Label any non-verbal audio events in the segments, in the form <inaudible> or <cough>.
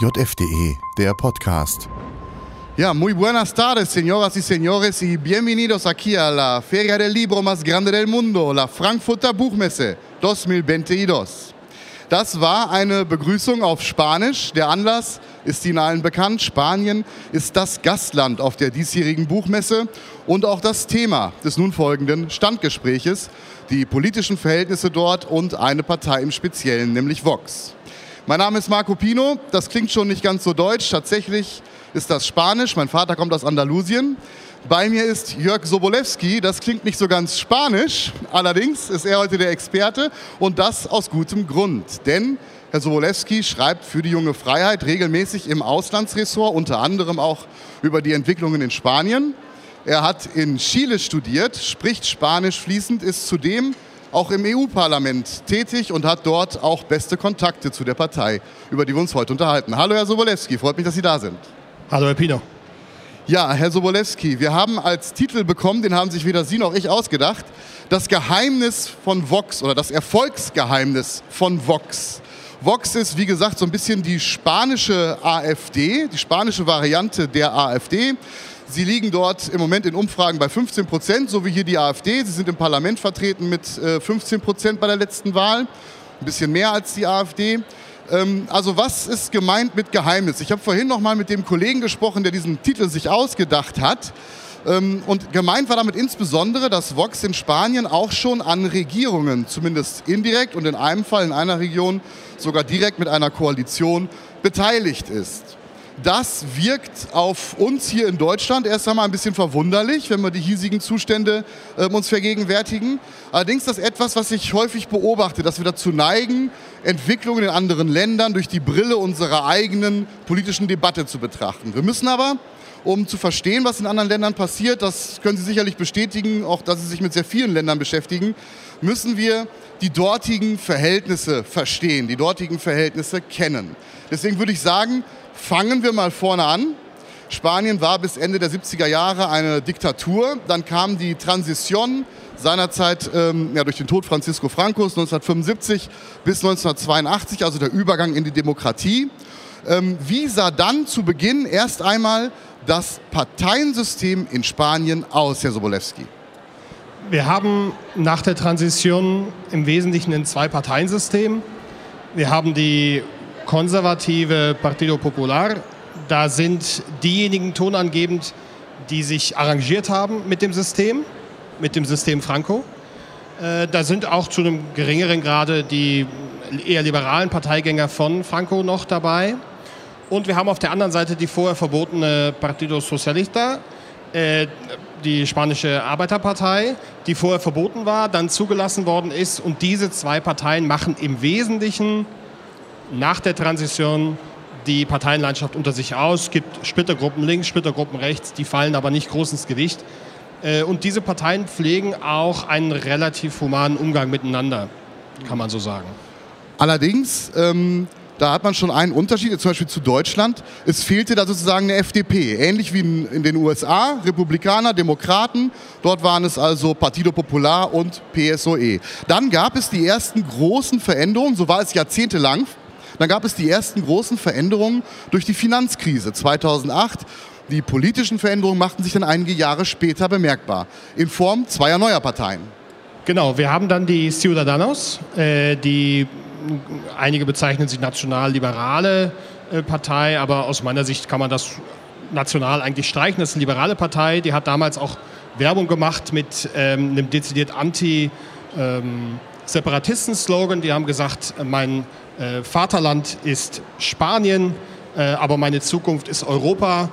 JFDE, der Podcast. Ja, muy buenas tardes, señoras y señores, y bienvenidos aquí a la Feria del Libro más grande del mundo, la Frankfurter Buchmesse 2022. Das war eine Begrüßung auf Spanisch. Der Anlass ist Ihnen allen bekannt. Spanien ist das Gastland auf der diesjährigen Buchmesse und auch das Thema des nun folgenden Standgespräches, die politischen Verhältnisse dort und eine Partei im Speziellen, nämlich Vox. Mein Name ist Marco Pino. Das klingt schon nicht ganz so deutsch. Tatsächlich ist das Spanisch. Mein Vater kommt aus Andalusien. Bei mir ist Jörg Sobolewski. Das klingt nicht so ganz spanisch. Allerdings ist er heute der Experte und das aus gutem Grund. Denn Herr Sobolewski schreibt für die junge Freiheit regelmäßig im Auslandsressort, unter anderem auch über die Entwicklungen in Spanien. Er hat in Chile studiert, spricht Spanisch fließend, ist zudem auch im EU-Parlament tätig und hat dort auch beste Kontakte zu der Partei, über die wir uns heute unterhalten. Hallo, Herr Sobolewski, freut mich, dass Sie da sind. Hallo, Herr Pino. Ja, Herr Sobolewski, wir haben als Titel bekommen, den haben sich weder Sie noch ich ausgedacht, das Geheimnis von Vox oder das Erfolgsgeheimnis von Vox. Vox ist, wie gesagt, so ein bisschen die spanische AfD, die spanische Variante der AfD. Sie liegen dort im Moment in Umfragen bei 15 Prozent, so wie hier die AfD. Sie sind im Parlament vertreten mit 15 äh, Prozent bei der letzten Wahl. Ein bisschen mehr als die AfD. Ähm, also was ist gemeint mit Geheimnis? Ich habe vorhin noch mal mit dem Kollegen gesprochen, der diesen Titel sich ausgedacht hat. Ähm, und gemeint war damit insbesondere, dass Vox in Spanien auch schon an Regierungen, zumindest indirekt und in einem Fall in einer Region sogar direkt mit einer Koalition beteiligt ist. Das wirkt auf uns hier in Deutschland erst einmal ein bisschen verwunderlich, wenn wir die hiesigen Zustände äh, uns vergegenwärtigen. Allerdings ist das etwas, was ich häufig beobachte, dass wir dazu neigen, Entwicklungen in anderen Ländern durch die Brille unserer eigenen politischen Debatte zu betrachten. Wir müssen aber um zu verstehen, was in anderen Ländern passiert, das können Sie sicherlich bestätigen, auch dass Sie sich mit sehr vielen Ländern beschäftigen, müssen wir die dortigen Verhältnisse verstehen, die dortigen Verhältnisse kennen. Deswegen würde ich sagen, Fangen wir mal vorne an. Spanien war bis Ende der 70er Jahre eine Diktatur. Dann kam die Transition seinerzeit ähm, ja, durch den Tod Francisco Francos 1975 bis 1982, also der Übergang in die Demokratie. Ähm, wie sah dann zu Beginn erst einmal das Parteiensystem in Spanien aus, Herr Sobolewski? Wir haben nach der Transition im Wesentlichen ein Zwei-Parteien-System. Wir haben die konservative Partido Popular. Da sind diejenigen tonangebend, die sich arrangiert haben mit dem System, mit dem System Franco. Äh, da sind auch zu einem geringeren Grade die eher liberalen Parteigänger von Franco noch dabei. Und wir haben auf der anderen Seite die vorher verbotene Partido Socialista, äh, die spanische Arbeiterpartei, die vorher verboten war, dann zugelassen worden ist. Und diese zwei Parteien machen im Wesentlichen nach der Transition die Parteienlandschaft unter sich aus. Es gibt Splittergruppen links, Splittergruppen rechts, die fallen aber nicht groß ins Gewicht. Äh, und diese Parteien pflegen auch einen relativ humanen Umgang miteinander, kann man so sagen. Allerdings, ähm, da hat man schon einen Unterschied, zum Beispiel zu Deutschland. Es fehlte da sozusagen eine FDP, ähnlich wie in, den USA, Republikaner, Demokraten. Dort waren es also Partido Popular und PSOE. Dann gab es die ersten großen Veränderungen, so war es jahrzehntelang dann gab es die ersten großen Veränderungen durch die Finanzkrise 2008. Die politischen Veränderungen machten sich dann einige Jahre später bemerkbar, in Form zweier neuer Parteien. Genau, wir haben dann die Ciudadanos, äh, die einige bezeichnen sie national-liberale äh, Partei, aber aus meiner Sicht kann man das national eigentlich streichen. Das ist eine liberale Partei, die hat damals auch Werbung gemacht mit ähm, einem dezidiert anti- ähm. Die haben gesagt, mein äh, Vaterland ist Spanien, äh, aber meine Zukunft ist Europa.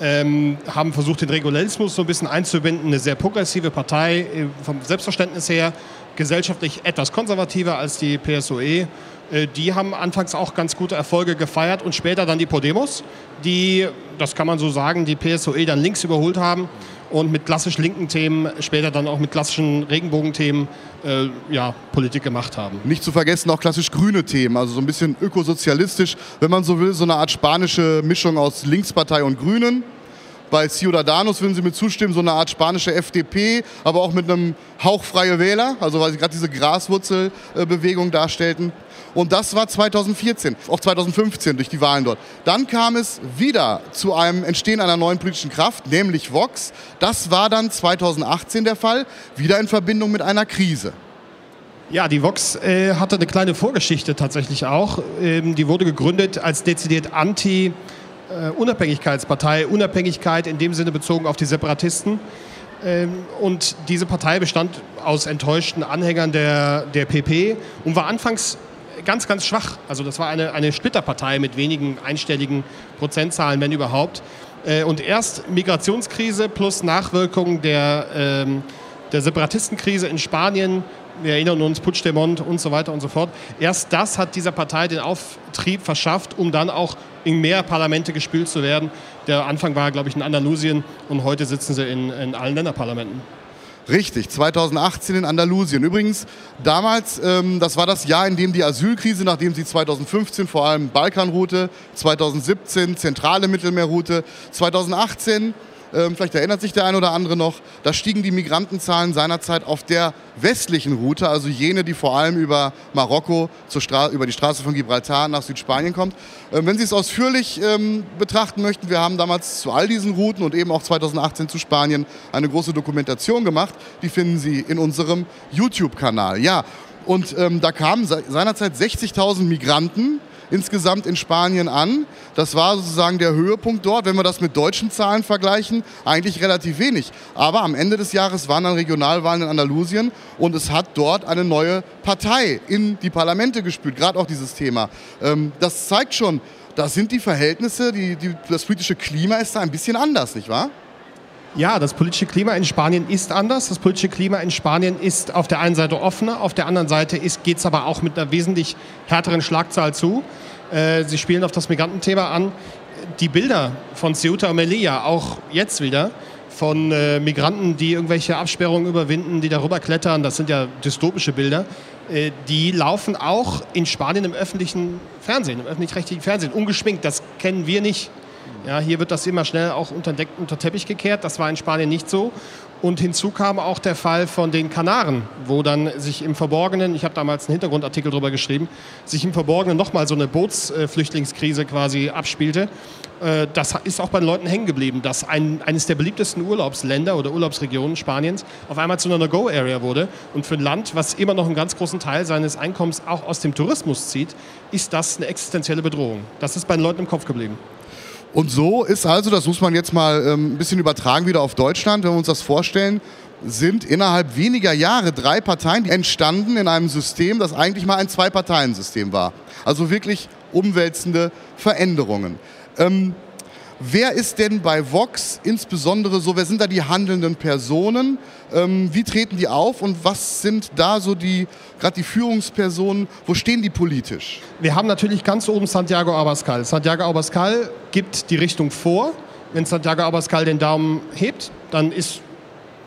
Ähm, haben versucht, den Regulalismus so ein bisschen einzubinden. Eine sehr progressive Partei äh, vom Selbstverständnis her, gesellschaftlich etwas konservativer als die PSOE. Äh, die haben anfangs auch ganz gute Erfolge gefeiert und später dann die Podemos, die, das kann man so sagen, die PSOE dann links überholt haben und mit klassisch linken Themen, später dann auch mit klassischen Regenbogenthemen äh, ja, Politik gemacht haben. Nicht zu vergessen auch klassisch grüne Themen, also so ein bisschen ökosozialistisch, wenn man so will, so eine Art spanische Mischung aus Linkspartei und Grünen. Bei Ciudadanos würden Sie mir zustimmen, so eine Art spanische FDP, aber auch mit einem Hauch freie Wähler, also weil Sie gerade diese Graswurzelbewegung darstellten. Und das war 2014, auch 2015 durch die Wahlen dort. Dann kam es wieder zu einem Entstehen einer neuen politischen Kraft, nämlich Vox. Das war dann 2018 der Fall, wieder in Verbindung mit einer Krise. Ja, die Vox äh, hatte eine kleine Vorgeschichte tatsächlich auch. Ähm, die wurde gegründet als dezidiert anti- äh, Unabhängigkeitspartei, Unabhängigkeit in dem Sinne bezogen auf die Separatisten. Ähm, und diese Partei bestand aus enttäuschten Anhängern der, der PP und war anfangs ganz, ganz schwach. Also das war eine, eine Splitterpartei mit wenigen einstelligen Prozentzahlen, wenn überhaupt. Äh, und erst Migrationskrise plus Nachwirkungen der, ähm, der Separatistenkrise in Spanien, wir erinnern uns, Puigdemont und so weiter und so fort. Erst das hat dieser Partei den Auftrieb verschafft, um dann auch in mehr Parlamente gespült zu werden. Der Anfang war, glaube ich, in Andalusien und heute sitzen sie in, in allen Länderparlamenten. Richtig, 2018 in Andalusien. Übrigens, damals, ähm, das war das Jahr, in dem die Asylkrise, nachdem sie 2015 vor allem Balkanroute, 2017 zentrale Mittelmeerroute, 2018 ähm, vielleicht erinnert sich der ein oder andere noch, da stiegen die Migrantenzahlen seinerzeit auf der westlichen Route, also jene, die vor allem über Marokko über die Straße von Gibraltar nach Südspanien kommt. Ähm, wenn Sie es ausführlich ähm, betrachten möchten, wir haben damals zu all diesen Routen und eben auch 2018 zu Spanien eine große Dokumentation gemacht. Die finden Sie in unserem YouTube-Kanal. Ja, und ähm, da kamen seinerzeit 60.000 Migranten insgesamt in Spanien an. Das war sozusagen der Höhepunkt dort. Wenn wir das mit deutschen Zahlen vergleichen, eigentlich relativ wenig. Aber am Ende des Jahres waren dann Regionalwahlen in Andalusien und es hat dort eine neue Partei in die Parlamente gespült, gerade auch dieses Thema. Ähm, das zeigt schon, da sind die Verhältnisse, die, die, das politische Klima ist da ein bisschen anders, nicht wahr? Ja, das politische Klima in Spanien ist anders. Das politische Klima in Spanien ist auf der einen Seite offener, auf der anderen Seite geht es aber auch mit einer wesentlich härteren Schlagzahl zu. Äh, sie spielen auf das Migrantenthema an. Die Bilder von Ceuta und Melilla, auch jetzt wieder, von äh, Migranten, die irgendwelche Absperrungen überwinden, die darüber klettern, das sind ja dystopische Bilder, äh, die laufen auch in Spanien im öffentlichen Fernsehen, im öffentlich-rechtlichen Fernsehen, ungeschminkt. Das kennen wir nicht ja, hier wird das immer schnell auch unter, unter Teppich gekehrt. Das war in Spanien nicht so. Und hinzu kam auch der Fall von den Kanaren, wo dann sich im Verborgenen, ich habe damals einen Hintergrundartikel darüber geschrieben, sich im Verborgenen nochmal so eine Bootsflüchtlingskrise quasi abspielte. Äh, das ist auch bei den Leuten hängen geblieben, dass ein, eines der beliebtesten Urlaubsländer oder Urlaubsregionen Spaniens auf einmal zu einer No-Go-Area wurde. Und für ein Land, was immer noch einen ganz großen Teil seines Einkommens auch aus dem Tourismus zieht, ist das eine existenzielle Bedrohung. Das ist bei den Leuten im Kopf geblieben. Und so ist also, das muss man jetzt mal ähm, ein bisschen übertragen wieder auf Deutschland, wenn wir uns das vorstellen, sind innerhalb weniger Jahre drei Parteien entstanden in einem System, das eigentlich mal ein Zwei-Parteien-System war. Also wirklich umwälzende Veränderungen. Ähm, Wer ist denn bei Vox insbesondere so, wer sind da die handelnden Personen? Ähm, wie treten die auf und was sind da so die, gerade die Führungspersonen, wo stehen die politisch? Wir haben natürlich ganz oben Santiago Abascal. Santiago Abascal gibt die Richtung vor. Wenn Santiago Abascal den Daumen hebt, dann ist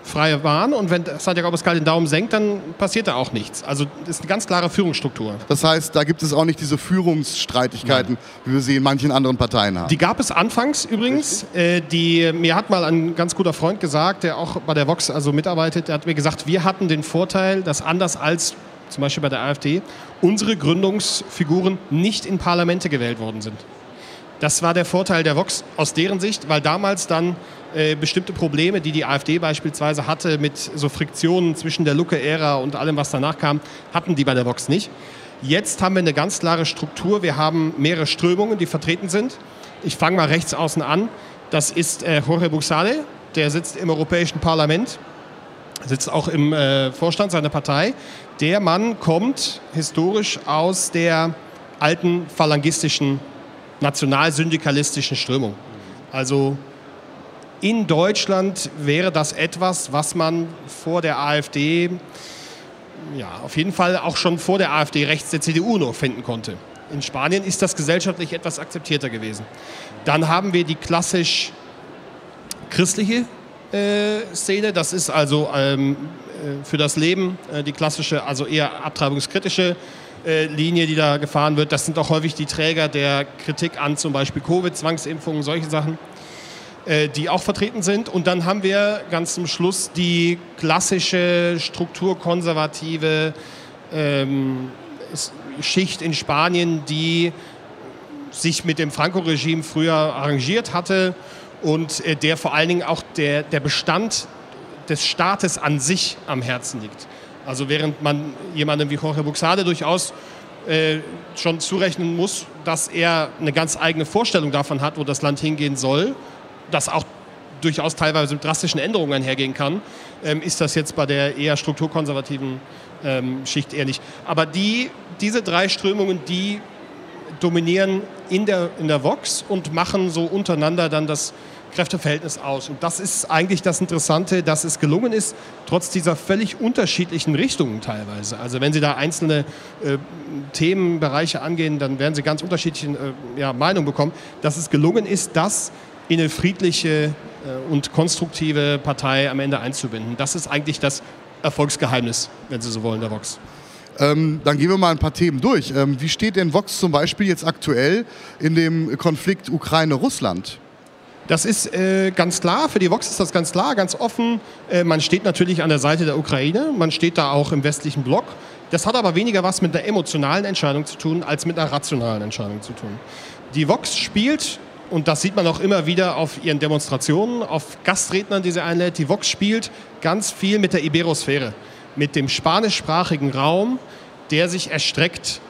freie Bahn und wenn Santiago Abascal den Daumen senkt, dann passiert da auch nichts. Also ist eine ganz klare Führungsstruktur. Das heißt, da gibt es auch nicht diese Führungsstreitigkeiten, Nein. wie wir sie in manchen anderen Parteien haben. Die gab es anfangs übrigens. Äh, die, mir hat mal ein ganz guter Freund gesagt, der auch bei der Vox also mitarbeitet, der hat mir gesagt, wir hatten den Vorteil, dass anders als zum Beispiel bei der AfD, unsere Gründungsfiguren nicht in Parlamente gewählt worden sind. Das war der Vorteil der Vox aus deren Sicht, weil damals dann äh, bestimmte Probleme, die die AfD beispielsweise hatte mit so Friktionen zwischen der Lucke-Ära und allem, was danach kam, hatten die bei der Vox nicht. Jetzt haben wir eine ganz klare Struktur. Wir haben mehrere Strömungen, die vertreten sind. Ich fange mal rechts außen an. Das ist äh, Jorge Buxade, der sitzt im Europäischen Parlament, sitzt auch im äh, Vorstand seiner Partei. Der Mann kommt historisch aus der alten phalangistischen nationalsyndikalistischen Strömung. Also in Deutschland wäre das etwas, was man vor der AfD, ja, auf jeden Fall auch schon vor der AfD rechts der CDU noch finden konnte. In Spanien ist das gesellschaftlich etwas akzeptierter gewesen. Dann haben wir die klassisch christliche äh, Szene. Das ist also ähm, äh, für das Leben äh, die klassische, also eher abtreibungskritische äh, Linie, die da gefahren wird. Das sind auch häufig die Träger der Kritik an zum Beispiel Covid, Zwangsimpfungen, solche Sachen. Äh, die auch vertreten sind. Und dann haben wir ganz zum Schluss die klassische strukturkonservative ähm, Schicht in Spanien, die sich mit dem Franco-Regime früher arrangiert hatte und äh, der vor allen Dingen auch der, der Bestand des Staates an sich am Herzen liegt. Also während man jemandem wie Jorge Buxade durchaus äh, schon zurechnen muss, dass er eine ganz eigene Vorstellung davon hat, wo das Land hingehen soll, das auch durchaus teilweise mit drastischen Änderungen einhergehen kann, ähm, ist das jetzt bei der eher strukturkonservativen ähm, Schicht eher nicht. Aber die, diese drei Strömungen, die dominieren in der, in der Vox und machen so untereinander dann das Kräfteverhältnis aus. Und das ist eigentlich das Interessante, dass es gelungen ist, trotz dieser völlig unterschiedlichen Richtungen teilweise. Also wenn Sie da einzelne äh, Themenbereiche angehen, dann werden Sie ganz unterschiedliche äh, ja, Meinungen bekommen, dass es gelungen ist, das in eine friedliche äh, und konstruktive Partei am Ende einzubinden. Das ist eigentlich das Erfolgsgeheimnis, wenn Sie so wollen, der Vox. Ähm, dann gehen wir mal ein paar Themen durch. Ähm, wie steht denn Vox zum Beispiel jetzt aktuell in dem Konflikt Ukraine-Russland? Das ist äh, ganz klar, für die Vox ist das ganz klar, ganz offen. Äh, man steht natürlich an der Seite der Ukraine, man steht da auch im westlichen Block. Das hat aber weniger was mit einer emotionalen Entscheidung zu tun, als mit einer rationalen Entscheidung zu tun. Die Vox spielt, und das sieht man auch immer wieder auf ihren Demonstrationen, auf Gastrednern, die sie einlädt, die Vox spielt ganz viel mit der Iberosphäre, mit dem spanischsprachigen Raum, der sich erstreckt.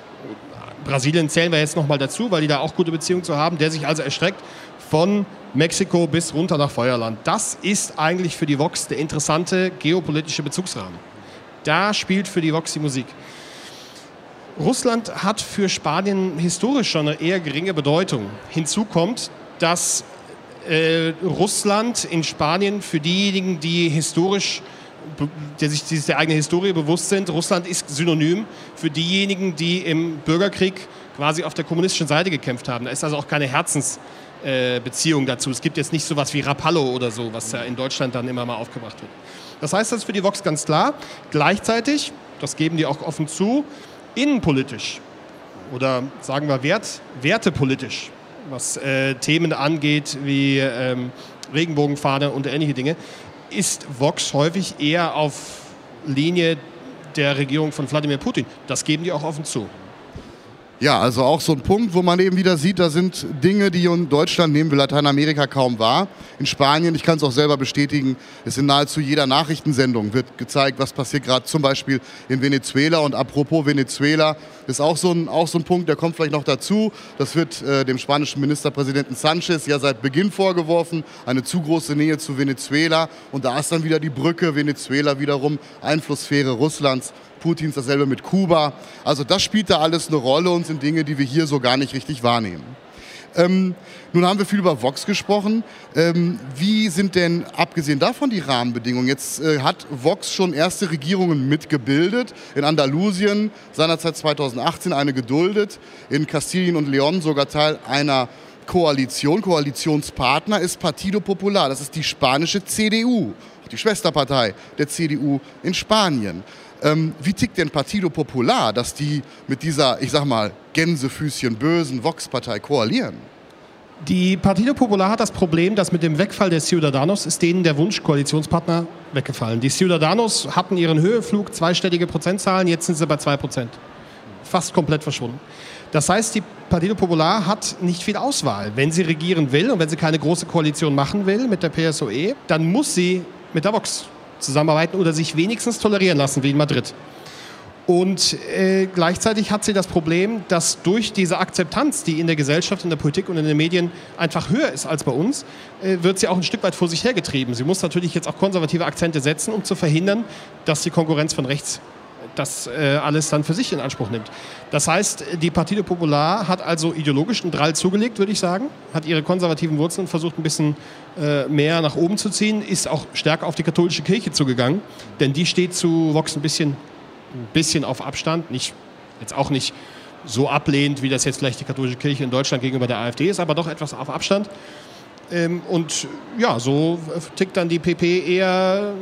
Brasilien zählen wir jetzt nochmal dazu, weil die da auch gute Beziehungen zu haben, der sich also erstreckt von Mexiko bis runter nach Feuerland. Das ist eigentlich für die Vox der interessante geopolitische Bezugsrahmen. Da spielt für die Vox die Musik. Russland hat für Spanien historisch schon eine eher geringe Bedeutung. Hinzu kommt, dass äh, Russland in Spanien für diejenigen, die historisch der sich, der eigenen Historie bewusst sind. Russland ist synonym für diejenigen, die im Bürgerkrieg quasi auf der kommunistischen Seite gekämpft haben. Da ist also auch keine Herzens, äh, dazu. Es gibt jetzt nicht so was wie Rapallo oder so, was ja in Deutschland dann immer mal aufgebracht wird. Das heißt, das ist für die Vox ganz klar. Gleichzeitig, das geben die auch offen zu, innenpolitisch oder sagen wir Wert, wertepolitisch, was äh, Themen angeht wie ähm, Regenbogenfahne und ähnliche Dinge, ist Vox häufig eher auf Linie der Regierung von Wladimir Putin. Das geben die auch offen zu. Ja, also auch so ein Punkt, wo man eben wieder sieht, da sind Dinge, die in Deutschland nehmen wir Lateinamerika kaum wahr. In Spanien, ich kann es auch selber bestätigen, ist in nahezu jeder Nachrichtensendung wird gezeigt, was passiert gerade zum Beispiel in Venezuela. Und apropos Venezuela, ist auch so ein, auch so ein Punkt, der kommt vielleicht noch dazu. Das wird äh, dem spanischen Ministerpräsidenten Sanchez ja seit Beginn vorgeworfen, eine zu große Nähe zu Venezuela. Und da ist dann wieder die Brücke Venezuela wiederum, Einflusssphäre Russlands. Putins, dasselbe mit Kuba. Also das spielt da alles eine Rolle und sind Dinge, die wir hier so gar nicht richtig wahrnehmen. Ähm, nun haben wir viel über Vox gesprochen. Ähm, wie sind denn abgesehen davon die Rahmenbedingungen? Jetzt äh, hat Vox schon erste Regierungen mitgebildet. In Andalusien seinerzeit 2018 eine geduldet. In Kastilien und Leon sogar Teil einer Koalition. Koalitionspartner ist Partido Popular. Das ist die spanische CDU, die Schwesterpartei der CDU in Spanien. Ähm, wie tickt denn Partido Popular, dass die mit dieser, ich sag mal, Gänsefüßchen bösen Vox-Partei koalieren? Die Partido Popular hat das Problem, dass mit dem Wegfall der Ciudadanos ist denen der Wunsch Koalitionspartner weggefallen. Die Ciudadanos hatten ihren Höheflug, zweistellige Prozentzahlen, jetzt sind sie bei 2 Prozent. Fast komplett verschwunden. Das heißt, die Partido Popular hat nicht viel Auswahl. Wenn sie regieren will und wenn sie keine große Koalition machen will mit der PSOE, dann muss sie mit der Vox zusammenarbeiten oder sich wenigstens tolerieren lassen, wie in Madrid. Und äh, gleichzeitig hat sie das Problem, dass durch diese Akzeptanz, die in der Gesellschaft, in der Politik und in den Medien einfach höher ist als bei uns, äh, wird sie auch ein Stück weit vor sich hergetrieben. Sie muss natürlich jetzt auch konservative Akzente setzen, um zu verhindern, dass die Konkurrenz von rechts das äh, alles dann für sich in Anspruch nimmt. Das heißt, die Partido Popular hat also ideologisch einen Drall zugelegt, würde ich sagen, hat ihre konservativen Wurzeln versucht, ein bisschen äh, mehr nach oben zu ziehen, ist auch stärker auf die katholische Kirche zugegangen, denn die steht zu Vox ein bisschen, ein bisschen auf Abstand, nicht, jetzt auch nicht so ablehnt, wie das jetzt vielleicht die katholische Kirche in Deutschland gegenüber der AfD ist, aber doch etwas auf Abstand. Ähm, und ja, so tickt dann die PP eher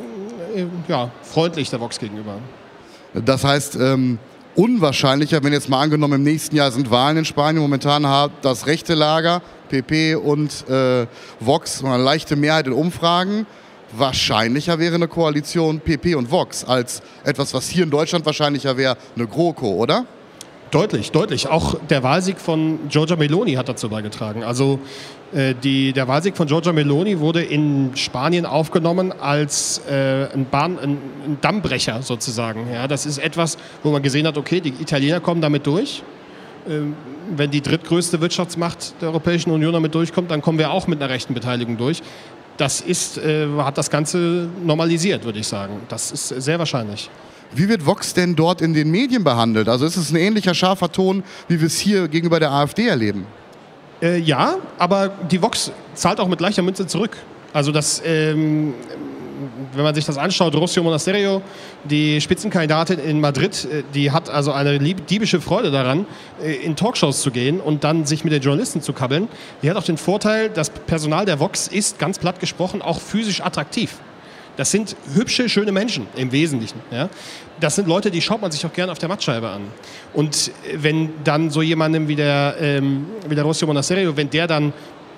äh, ja, freundlich der Vox gegenüber. Das heißt, ähm, unwahrscheinlicher, wenn jetzt mal angenommen, im nächsten Jahr sind Wahlen in Spanien. Momentan hat das rechte Lager, PP und äh, Vox eine leichte Mehrheit in Umfragen. Wahrscheinlicher wäre eine Koalition PP und Vox als etwas, was hier in Deutschland wahrscheinlicher wäre, eine GroKo, oder? Deutlich, deutlich. Auch der Wahlsieg von Giorgia Meloni hat dazu beigetragen. Also äh, die, der Wahlsieg von Giorgia Meloni wurde in Spanien aufgenommen als äh, ein, Bahn, ein, ein Dammbrecher sozusagen. Ja, das ist etwas, wo man gesehen hat, okay, die Italiener kommen damit durch. Ähm, wenn die drittgrößte Wirtschaftsmacht der Europäischen Union damit durchkommt, dann kommen wir auch mit einer rechten Beteiligung durch. Das ist, äh, hat das Ganze normalisiert, würde ich sagen. Das ist sehr wahrscheinlich. Wie wird Vox denn dort in den Medien behandelt? Also ist es ein ähnlicher scharfer Ton, wie wir es hier gegenüber der AfD erleben? Äh, ja, aber die Vox zahlt auch mit gleicher Münze zurück. Also das, ähm, wenn man sich das anschaut, Rossio Monasterio, die Spitzenkandidatin in Madrid, äh, die hat also eine diebische Freude daran, äh, in Talkshows zu gehen und dann sich mit den Journalisten zu kabbeln. Die hat auch den Vorteil, das Personal der Vox ist, ganz platt gesprochen, auch physisch attraktiv. Das sind hübsche, schöne Menschen im Wesentlichen. Ja? Das sind Leute, die schaut man sich auch gerne auf der Mattscheibe an. Und wenn dann so jemandem wie der, ähm, wie der Rossio Monasterio, wenn der dann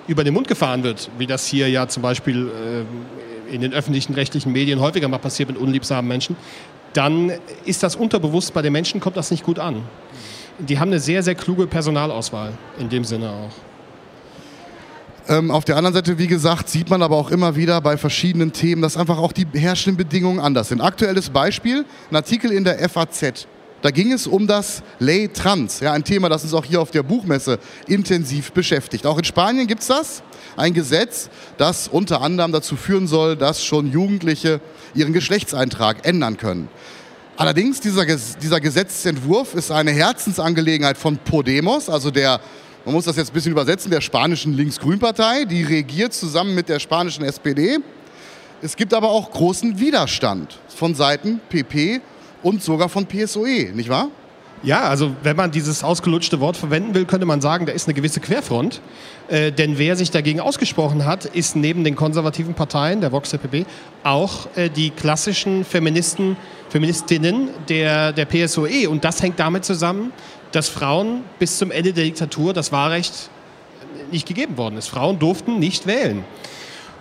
über den Mund gefahren wird, wie das hier ja zum Beispiel äh, in den öffentlichen rechtlichen Medien häufiger mal passiert mit unliebsamen Menschen, dann ist das unterbewusst bei den Menschen, kommt das nicht gut an. Die haben eine sehr, sehr kluge Personalauswahl in dem Sinne auch. Ähm, auf der anderen Seite, wie gesagt, sieht man aber auch immer wieder bei verschiedenen Themen, dass einfach auch die herrschenden Bedingungen anders sind. Aktuelles Beispiel, ein Artikel in der FAZ. Da ging es um das Ley Trans, ja, ein Thema, das uns auch hier auf der Buchmesse intensiv beschäftigt. Auch in Spanien gibt es das, ein Gesetz, das unter anderem dazu führen soll, dass schon Jugendliche ihren Geschlechtseintrag ändern können. Allerdings, dieser, dieser Gesetzentwurf ist eine Herzensangelegenheit von Podemos, also der man muss das jetzt ein bisschen übersetzen, der spanischen Links-Grün-Partei. Die regiert zusammen mit der spanischen SPD. Es gibt aber auch großen Widerstand von Seiten PP und sogar von PSOE, nicht wahr? Ja, also wenn man dieses ausgelutschte Wort verwenden will, könnte man sagen, da ist eine gewisse Querfront. Äh, denn wer sich dagegen ausgesprochen hat, ist neben den konservativen Parteien, der Vox PP, auch äh, die klassischen Feministen, Feministinnen der, der PSOE. Und das hängt damit zusammen, dass Frauen bis zum Ende der Diktatur das Wahlrecht nicht gegeben worden ist. Frauen durften nicht wählen.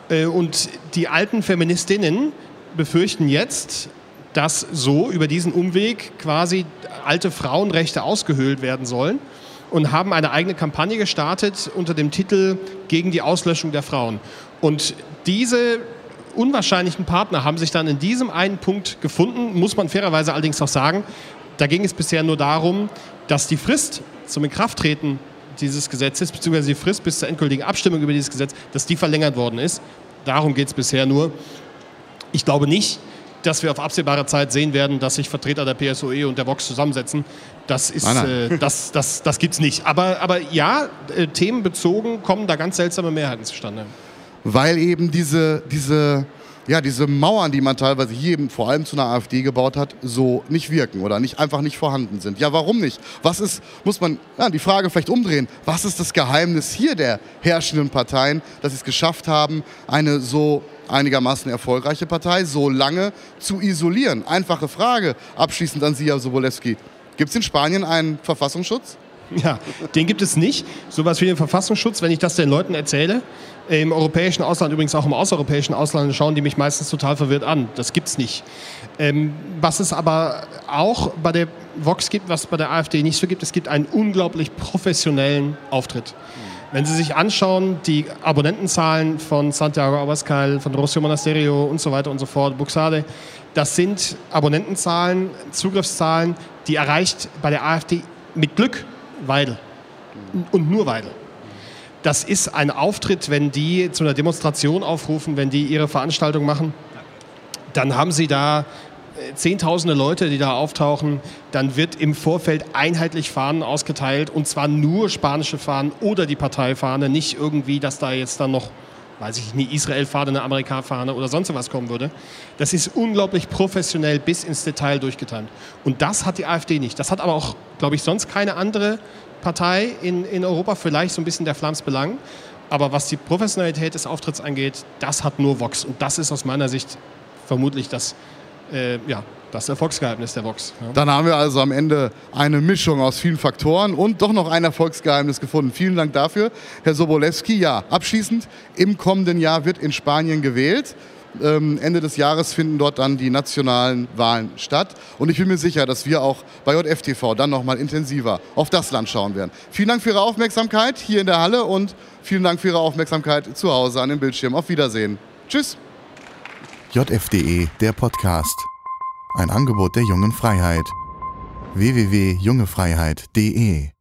Äh, und die alten Feministinnen befürchten jetzt, dass so über diesen Umweg quasi alte Frauenrechte ausgehöhlt werden sollen und haben eine eigene Kampagne gestartet unter dem Titel gegen die Auslöschung der Frauen. Und diese unwahrscheinlichen Partner haben sich dann in diesem einen Punkt gefunden, muss man fairerweise allerdings auch sagen. Da ging es bisher nur darum, dass die Frist zum Inkrafttreten dieses Gesetzes, beziehungsweise die Frist bis zur endgültigen Abstimmung über dieses Gesetz, dass die verlängert worden ist. Darum geht es bisher nur. Ich glaube nicht, dass wir auf absehbare Zeit sehen werden, dass sich Vertreter der PSOE und der Vox zusammensetzen. Das, ist, äh, das, das, das gibt es nicht. Aber, aber ja, äh, themenbezogen kommen da ganz seltsame Mehrheiten zustande. Weil eben diese, diese ja, diese Mauern, die man teilweise hier eben vor allem zu einer AfD gebaut hat, so nicht wirken oder nicht, einfach nicht vorhanden sind. Ja, warum nicht? Was ist, muss man ja, die Frage vielleicht umdrehen, was ist das Geheimnis hier der herrschenden Parteien, dass sie es geschafft haben, eine so einigermaßen erfolgreiche Partei so lange zu isolieren? Einfache Frage, abschließend an Sie, Herr Sobolewski. Gibt es in Spanien einen Verfassungsschutz? <laughs> Ja, den gibt es nicht. Sowas wie den Verfassungsschutz, wenn ich das den Leuten erzähle, im europäischen Ausland, übrigens auch im außereuropäischen Ausland, schauen die mich meistens total verwirrt an. Das gibt es nicht. Ähm, was es aber auch bei der Vox gibt, was es bei der AfD nicht so gibt, es gibt einen unglaublich professionellen Auftritt. Wenn Sie sich anschauen, die Abonnentenzahlen von Santiago Abascal, von Rossio Monasterio und so weiter und so fort, Buxade, das sind Abonnentenzahlen, Zugriffszahlen, die erreicht bei der AfD mit Glück Weidel. Und nur Weidel. Das ist ein Auftritt, wenn die zu einer Demonstration aufrufen, wenn die ihre Veranstaltung machen, dann haben sie da äh, Zehntausende Leute, die da auftauchen, dann wird im Vorfeld einheitlich Fahnen ausgeteilt und zwar nur spanische Fahnen oder die Parteifahne, nicht irgendwie, dass da jetzt dann noch, weiß ich nicht, Israel-Fahne, Amerika-Fahne oder sonst was kommen würde. Das ist unglaublich professionell bis ins Detail durchgetimt. Und das hat die AfD nicht. Das hat aber auch, glaube ich, sonst keine andere Partei in, in Europa, vielleicht so ein bisschen der Flams Belang. Aber was die Professionalität des Auftritts angeht, das hat nur Vox. Und das ist aus meiner Sicht vermutlich das äh, ja, das Erfolgsgeheimnis der Vox. Ja. Dann haben wir also am Ende eine Mischung aus vielen Faktoren und doch noch ein Erfolgsgeheimnis gefunden. Vielen Dank dafür, Herr Sobolewski. Ja, abschließend, im kommenden Jahr wird in Spanien gewählt. Ähm, Ende des Jahres finden dort dann die nationalen Wahlen statt. Und ich bin mir sicher, dass wir auch bei JFTV dann nochmal intensiver auf das Land schauen werden. Vielen Dank für Ihre Aufmerksamkeit hier in der Halle und vielen Dank für Ihre Aufmerksamkeit zu Hause an dem Bildschirm. Auf Wiedersehen. Tschüss. JFDE, der Podcast. Ein Angebot der jungen Freiheit. www.jungefreiheit.de